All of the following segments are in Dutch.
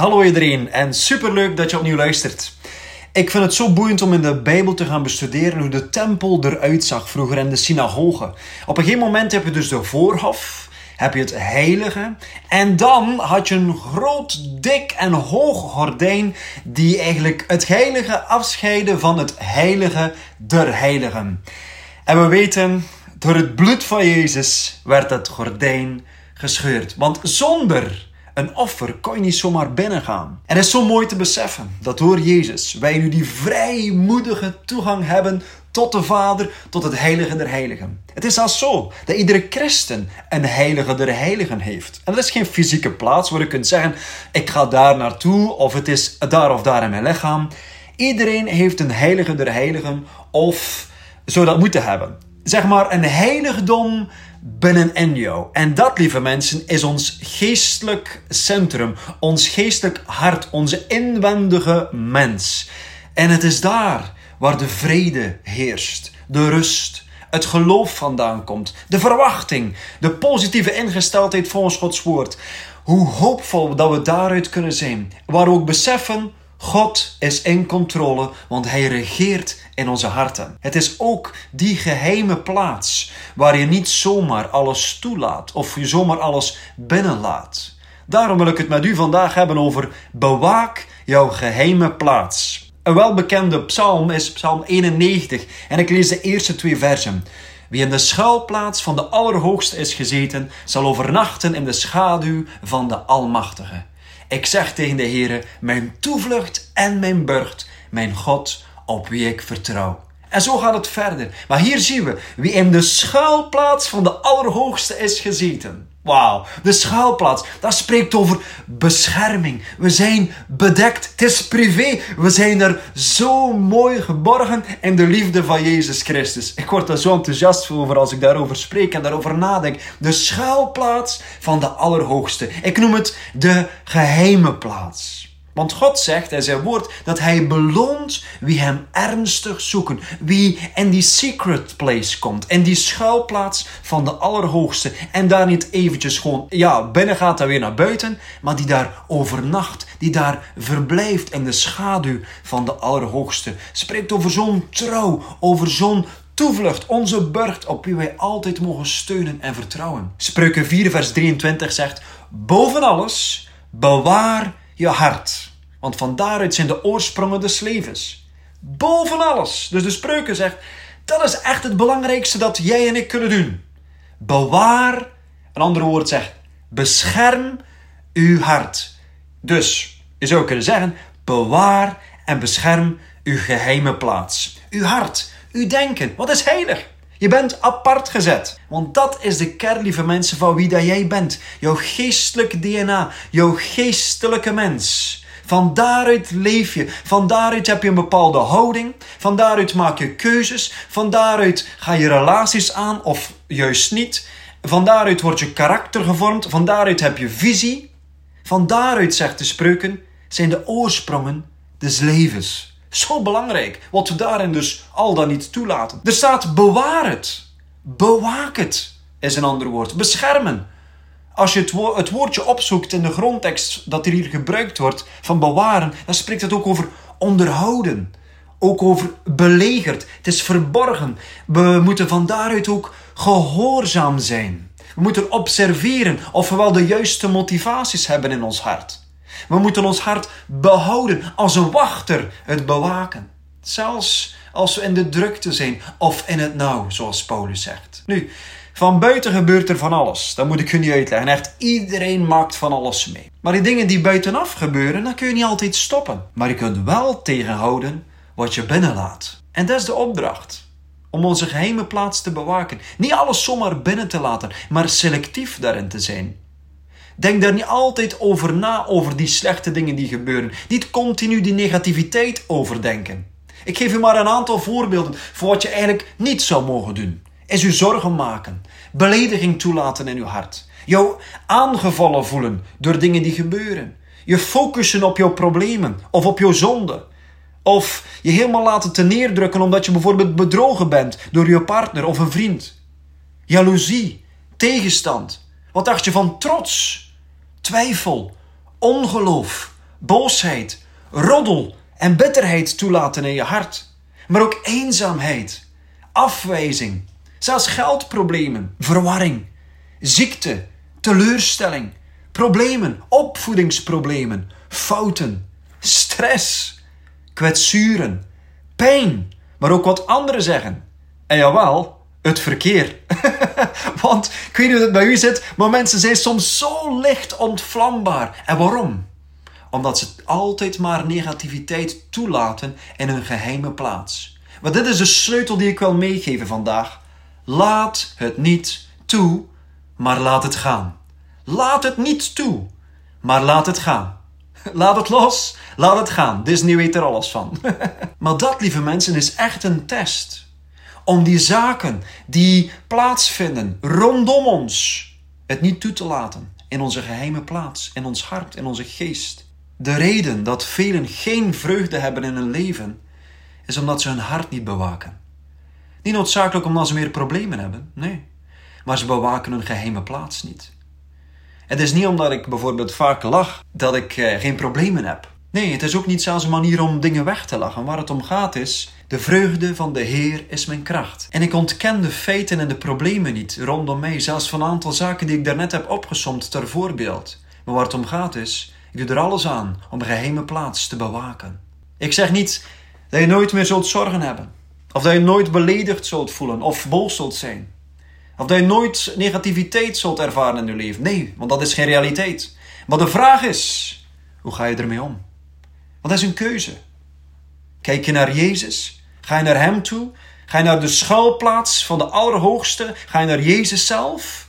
Hallo iedereen en superleuk dat je opnieuw luistert. Ik vind het zo boeiend om in de Bijbel te gaan bestuderen hoe de tempel eruit zag vroeger en de synagoge. Op een gegeven moment heb je dus de voorhof, heb je het heilige en dan had je een groot, dik en hoog gordijn die eigenlijk het heilige afscheidde van het heilige der heiligen. En we weten, door het bloed van Jezus werd het gordijn gescheurd. Want zonder een offer kon je niet zomaar binnengaan. En het is zo mooi te beseffen dat door Jezus wij nu die vrijmoedige toegang hebben tot de Vader, tot het Heilige der Heiligen. Het is als zo dat iedere christen een Heilige der Heiligen heeft. En dat is geen fysieke plaats waar je kunt zeggen: ik ga daar naartoe of het is daar of daar in mijn lichaam. Iedereen heeft een Heilige der Heiligen of zou dat moeten hebben. Zeg maar een heiligdom binnenin jou. En dat, lieve mensen, is ons geestelijk centrum, ons geestelijk hart, onze inwendige mens. En het is daar waar de vrede heerst, de rust, het geloof vandaan komt, de verwachting, de positieve ingesteldheid volgens Gods woord. Hoe hoopvol dat we daaruit kunnen zijn, waar we ook beseffen God is in controle, want Hij regeert in onze harten. Het is ook die geheime plaats waar je niet zomaar alles toelaat of je zomaar alles binnenlaat. Daarom wil ik het met u vandaag hebben over bewaak jouw geheime plaats. Een welbekende psalm is Psalm 91 en ik lees de eerste twee versen. Wie in de schuilplaats van de Allerhoogste is gezeten, zal overnachten in de schaduw van de Almachtige. Ik zeg tegen de Heere, mijn toevlucht en mijn burcht, mijn God op wie ik vertrouw. En zo gaat het verder. Maar hier zien we wie in de schuilplaats van de Allerhoogste is gezeten. Wauw, de schuilplaats, dat spreekt over bescherming. We zijn bedekt, het is privé. We zijn er zo mooi geborgen in de liefde van Jezus Christus. Ik word er zo enthousiast over als ik daarover spreek en daarover nadenk. De schuilplaats van de Allerhoogste. Ik noem het de geheime plaats. Want God zegt in zijn woord dat hij beloont wie hem ernstig zoeken. Wie in die secret place komt. In die schuilplaats van de Allerhoogste. En daar niet eventjes gewoon ja, binnen gaat en weer naar buiten. Maar die daar overnacht. Die daar verblijft in de schaduw van de Allerhoogste. Spreekt over zo'n trouw. Over zo'n toevlucht, onze burcht op wie wij altijd mogen steunen en vertrouwen. Spreuken 4 vers 23 zegt, boven alles bewaar je hart. Want van daaruit zijn de oorsprongen des levens. Boven alles. Dus de spreuken zegt, dat is echt het belangrijkste dat jij en ik kunnen doen. Bewaar, een ander woord zegt, bescherm uw hart. Dus, je zou kunnen zeggen, bewaar en bescherm uw geheime plaats. Uw hart, uw denken, wat is heilig? Je bent apart gezet. Want dat is de kern, lieve mensen, van wie dat jij bent. Jouw geestelijk DNA, jouw geestelijke mens. Van daaruit leef je. Van daaruit heb je een bepaalde houding. Van daaruit maak je keuzes. Van daaruit ga je relaties aan of juist niet. Van daaruit wordt je karakter gevormd. Van daaruit heb je visie. Van daaruit, zegt de spreuken, zijn de oorsprongen des levens. Zo belangrijk, wat we daarin dus al dan niet toelaten. Er staat bewaar het. Bewaak het, is een ander woord. Beschermen. Als je het, het woordje opzoekt in de grondtekst dat hier gebruikt wordt, van bewaren, dan spreekt het ook over onderhouden. Ook over belegerd. Het is verborgen. We moeten van daaruit ook gehoorzaam zijn. We moeten observeren of we wel de juiste motivaties hebben in ons hart. We moeten ons hart behouden, als een wachter het bewaken. Zelfs als we in de drukte zijn of in het nauw, zoals Paulus zegt. Nu, van buiten gebeurt er van alles. Dat moet ik je niet uitleggen. Echt, iedereen maakt van alles mee. Maar die dingen die buitenaf gebeuren, dan kun je niet altijd stoppen. Maar je kunt wel tegenhouden wat je binnenlaat. En dat is de opdracht. Om onze geheime plaats te bewaken. Niet alles zomaar binnen te laten, maar selectief daarin te zijn. Denk daar niet altijd over na, over die slechte dingen die gebeuren. Niet continu die negativiteit overdenken. Ik geef u maar een aantal voorbeelden voor wat je eigenlijk niet zou mogen doen is u zorgen maken, belediging toelaten in uw hart, jou aangevallen voelen door dingen die gebeuren, je focussen op jouw problemen of op jouw zonde, of je helemaal laten te neerdrukken omdat je bijvoorbeeld bedrogen bent door je partner of een vriend, jaloezie, tegenstand. Wat dacht je van trots, twijfel, ongeloof, boosheid, roddel en bitterheid toelaten in je hart. Maar ook eenzaamheid, afwijzing, zelfs geldproblemen, verwarring, ziekte, teleurstelling, problemen, opvoedingsproblemen, fouten, stress, kwetsuren, pijn, maar ook wat anderen zeggen. En jawel, het verkeer. Want ik weet niet hoe het bij u zit, maar mensen zijn soms zo licht ontvlambaar. En waarom? Omdat ze altijd maar negativiteit toelaten in hun geheime plaats. Maar dit is de sleutel die ik wil meegeven vandaag. Laat het niet toe, maar laat het gaan. Laat het niet toe, maar laat het gaan. Laat het los, laat het gaan. Disney weet er alles van. maar dat, lieve mensen, is echt een test. Om die zaken die plaatsvinden rondom ons, het niet toe te laten in onze geheime plaats, in ons hart, in onze geest. De reden dat velen geen vreugde hebben in hun leven, is omdat ze hun hart niet bewaken. Niet noodzakelijk omdat ze meer problemen hebben, nee. Maar ze bewaken hun geheime plaats niet. Het is niet omdat ik bijvoorbeeld vaak lach dat ik eh, geen problemen heb. Nee, het is ook niet zelfs een manier om dingen weg te lachen. Waar het om gaat is, de vreugde van de Heer is mijn kracht. En ik ontken de feiten en de problemen niet rondom mij, zelfs van een aantal zaken die ik daarnet heb opgesomd ter voorbeeld. Maar waar het om gaat is, ik doe er alles aan om een geheime plaats te bewaken. Ik zeg niet dat je nooit meer zult zorgen hebben. Of dat je nooit beledigd zult voelen of boos zult zijn. Of dat je nooit negativiteit zult ervaren in je leven. Nee, want dat is geen realiteit. Maar de vraag is, hoe ga je ermee om? Want dat is een keuze. Kijk je naar Jezus? Ga je naar Hem toe? Ga je naar de schuilplaats van de Allerhoogste? Ga je naar Jezus zelf?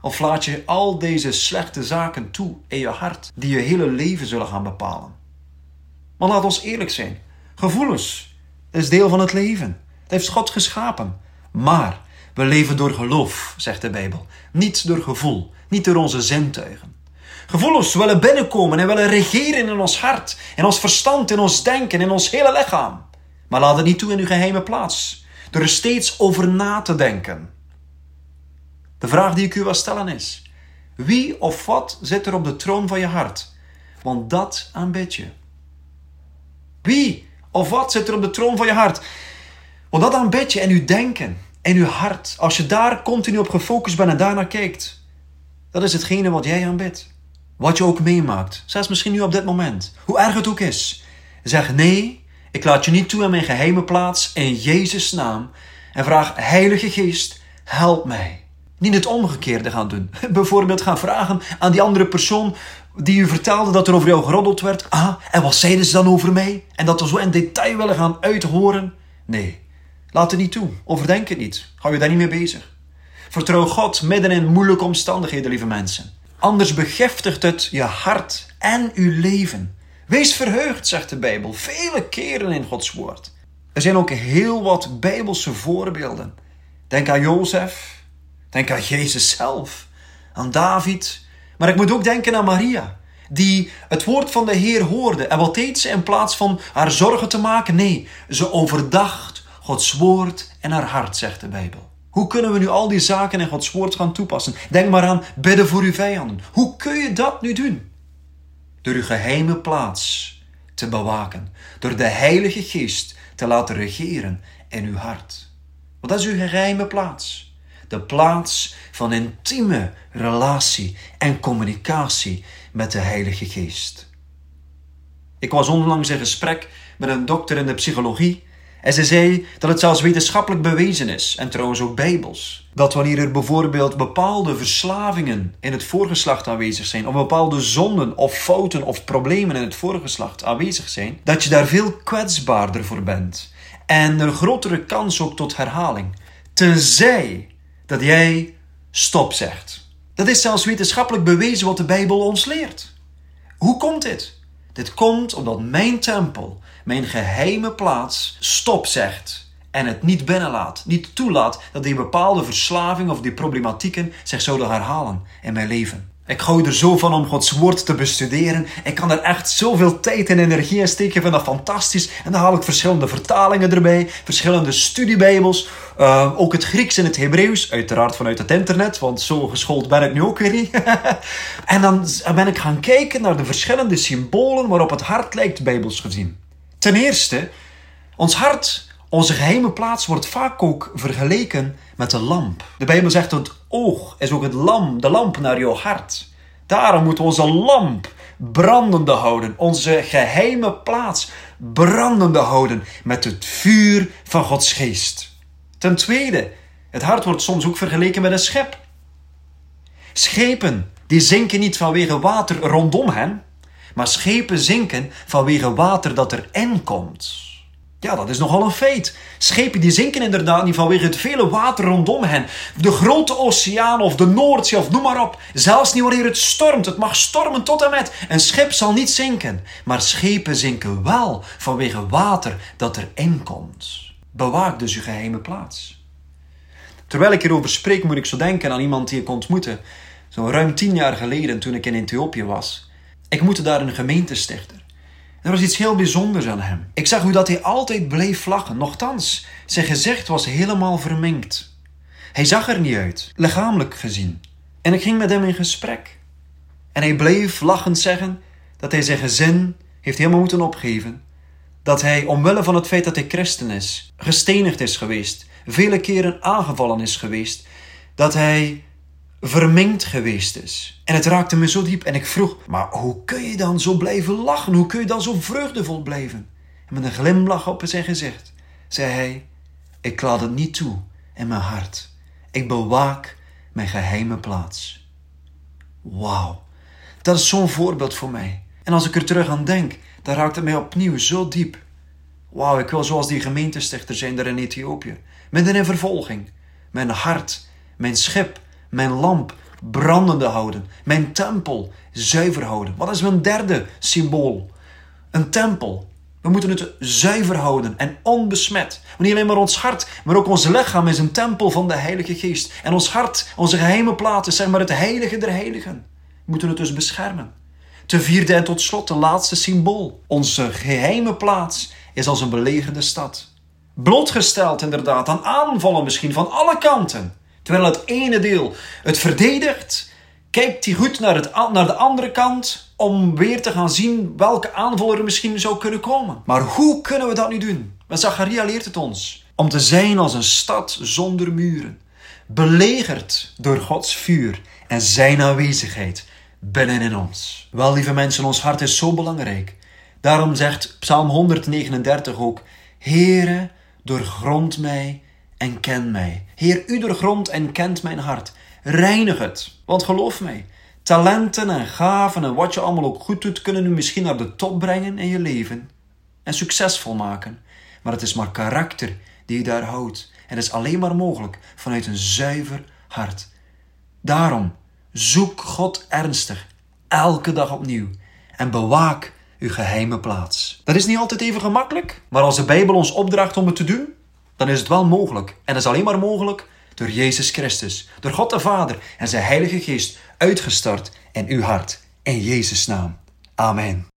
Of laat je al deze slechte zaken toe in je hart, die je hele leven zullen gaan bepalen? Maar laat ons eerlijk zijn. Gevoelens is deel van het leven. Dat heeft God geschapen. Maar we leven door geloof, zegt de Bijbel. Niet door gevoel, niet door onze zintuigen. Gevoelens willen binnenkomen en willen regeren in ons hart, in ons verstand, in ons denken, in ons hele lichaam. Maar laat het niet toe in uw geheime plaats, door er steeds over na te denken. De vraag die ik u wil stellen is: wie of wat zit er op de troon van je hart? Want dat aanbid je. Wie of wat zit er op de troon van je hart? Want dat aanbid je in uw denken, in uw hart. Als je daar continu op gefocust bent en daarnaar kijkt, dat is hetgene wat jij aanbidt. Wat je ook meemaakt, zelfs misschien nu op dit moment, hoe erg het ook is. Zeg nee, ik laat je niet toe in mijn geheime plaats in Jezus' naam en vraag Heilige Geest, help mij. Niet het omgekeerde gaan doen. Bijvoorbeeld gaan vragen aan die andere persoon die u vertelde dat er over jou geroddeld werd. Ah, en wat zeiden ze dan over mij? En dat we zo in detail willen gaan uithoren. Nee, laat het niet toe. Overdenk het niet. Hou je daar niet mee bezig. Vertrouw God midden in moeilijke omstandigheden, lieve mensen. Anders begiftigt het je hart en uw leven. Wees verheugd, zegt de Bijbel, vele keren in Gods woord. Er zijn ook heel wat Bijbelse voorbeelden. Denk aan Jozef, denk aan Jezus zelf, aan David. Maar ik moet ook denken aan Maria, die het woord van de Heer hoorde. En wat deed ze in plaats van haar zorgen te maken? Nee, ze overdacht Gods woord en haar hart, zegt de Bijbel. Hoe kunnen we nu al die zaken in Gods woord gaan toepassen? Denk maar aan bidden voor uw vijanden. Hoe kun je dat nu doen? Door uw geheime plaats te bewaken. Door de Heilige Geest te laten regeren in uw hart. Wat is uw geheime plaats? De plaats van intieme relatie en communicatie met de Heilige Geest. Ik was onlangs in gesprek met een dokter in de psychologie en ze zei dat het zelfs wetenschappelijk bewezen is, en trouwens ook bijbels, dat wanneer er bijvoorbeeld bepaalde verslavingen in het voorgeslacht aanwezig zijn, of bepaalde zonden of fouten of problemen in het voorgeslacht aanwezig zijn, dat je daar veel kwetsbaarder voor bent. En een grotere kans ook tot herhaling. Tenzij dat jij stop zegt. Dat is zelfs wetenschappelijk bewezen wat de Bijbel ons leert. Hoe komt dit? Dit komt omdat mijn tempel, mijn geheime plaats, stop zegt en het niet binnenlaat, niet toelaat dat die bepaalde verslaving of die problematieken zich zouden herhalen in mijn leven. Ik hou er zo van om Gods woord te bestuderen. Ik kan er echt zoveel tijd en energie in steken. Ik vind dat fantastisch. En dan haal ik verschillende vertalingen erbij, verschillende studiebijbels. Uh, ook het Grieks en het Hebreeuws, uiteraard vanuit het internet, want zo geschoold ben ik nu ook weer niet. en dan ben ik gaan kijken naar de verschillende symbolen waarop het hart lijkt, bijbels gezien. Ten eerste, ons hart, onze geheime plaats, wordt vaak ook vergeleken met de lamp. De Bijbel zegt dat het oog is ook het lam, de lamp naar jouw hart. Daarom moet onze lamp brandende houden, onze geheime plaats brandende houden met het vuur van Gods geest. Ten tweede, het hart wordt soms ook vergeleken met een schep. Schepen, die zinken niet vanwege water rondom hen, maar schepen zinken vanwege water dat erin komt. Ja, dat is nogal een feit. Schepen die zinken inderdaad niet vanwege het vele water rondom hen. De grote oceaan of de Noordzee of noem maar op. Zelfs niet wanneer het stormt. Het mag stormen tot en met. Een schip zal niet zinken. Maar schepen zinken wel vanwege water dat erin komt. Bewaak dus je geheime plaats. Terwijl ik hierover spreek, moet ik zo denken aan iemand die ik ontmoette. Zo'n ruim tien jaar geleden toen ik in Ethiopië was. Ik moette daar een gemeentestichter. Er was iets heel bijzonders aan hem. Ik zag hoe dat hij altijd bleef lachen. Nochtans, zijn gezicht was helemaal verminkt. Hij zag er niet uit, lichamelijk gezien. En ik ging met hem in gesprek. En hij bleef lachend zeggen dat hij zijn gezin heeft helemaal moeten opgeven. Dat hij, omwille van het feit dat hij christen is, gestenigd is geweest, vele keren aangevallen is geweest. Dat hij vermengd geweest is. En het raakte me zo diep en ik vroeg, maar hoe kun je dan zo blijven lachen? Hoe kun je dan zo vreugdevol blijven? En met een glimlach op zijn gezicht zei hij, ik laat het niet toe in mijn hart. Ik bewaak mijn geheime plaats. Wauw, dat is zo'n voorbeeld voor mij. En als ik er terug aan denk, dan raakt het mij opnieuw zo diep. Wauw, ik wil zoals die gemeentestichter zijn daar in Ethiopië. Midden in vervolging. Mijn hart, mijn schip, mijn lamp brandende houden, mijn tempel zuiver houden. Wat is mijn derde symbool? Een tempel. We moeten het zuiver houden en onbesmet. Niet alleen maar ons hart, maar ook ons lichaam is een tempel van de Heilige Geest. En ons hart, onze geheime plaats, is zeg maar het heilige der heiligen. We moeten het dus beschermen. Ten vierde en tot slot, de laatste symbool. Onze geheime plaats is als een belegerde stad. Blootgesteld inderdaad aan aanvallen misschien van alle kanten. Terwijl het ene deel het verdedigt, kijkt hij goed naar, het, naar de andere kant om weer te gaan zien welke aanvaller er misschien zou kunnen komen. Maar hoe kunnen we dat nu doen? Want Zacharia leert het ons. Om te zijn als een stad zonder muren. Belegerd door Gods vuur en zijn aanwezigheid binnenin ons. Wel, lieve mensen, ons hart is zo belangrijk. Daarom zegt Psalm 139 ook: Heere, doorgrond mij en ken mij. Heer, u doorgrondt en kent mijn hart. Reinig het. Want geloof mij, talenten en gaven en wat je allemaal ook goed doet, kunnen u misschien naar de top brengen in je leven en succesvol maken. Maar het is maar karakter die je daar houdt. En het is alleen maar mogelijk vanuit een zuiver hart. Daarom zoek God ernstig, elke dag opnieuw. En bewaak uw geheime plaats. Dat is niet altijd even gemakkelijk, maar als de Bijbel ons opdraagt om het te doen, dan is het wel mogelijk. En dat is alleen maar mogelijk door Jezus Christus, door God de Vader en zijn Heilige Geest uitgestort in uw hart. In Jezus' naam. Amen.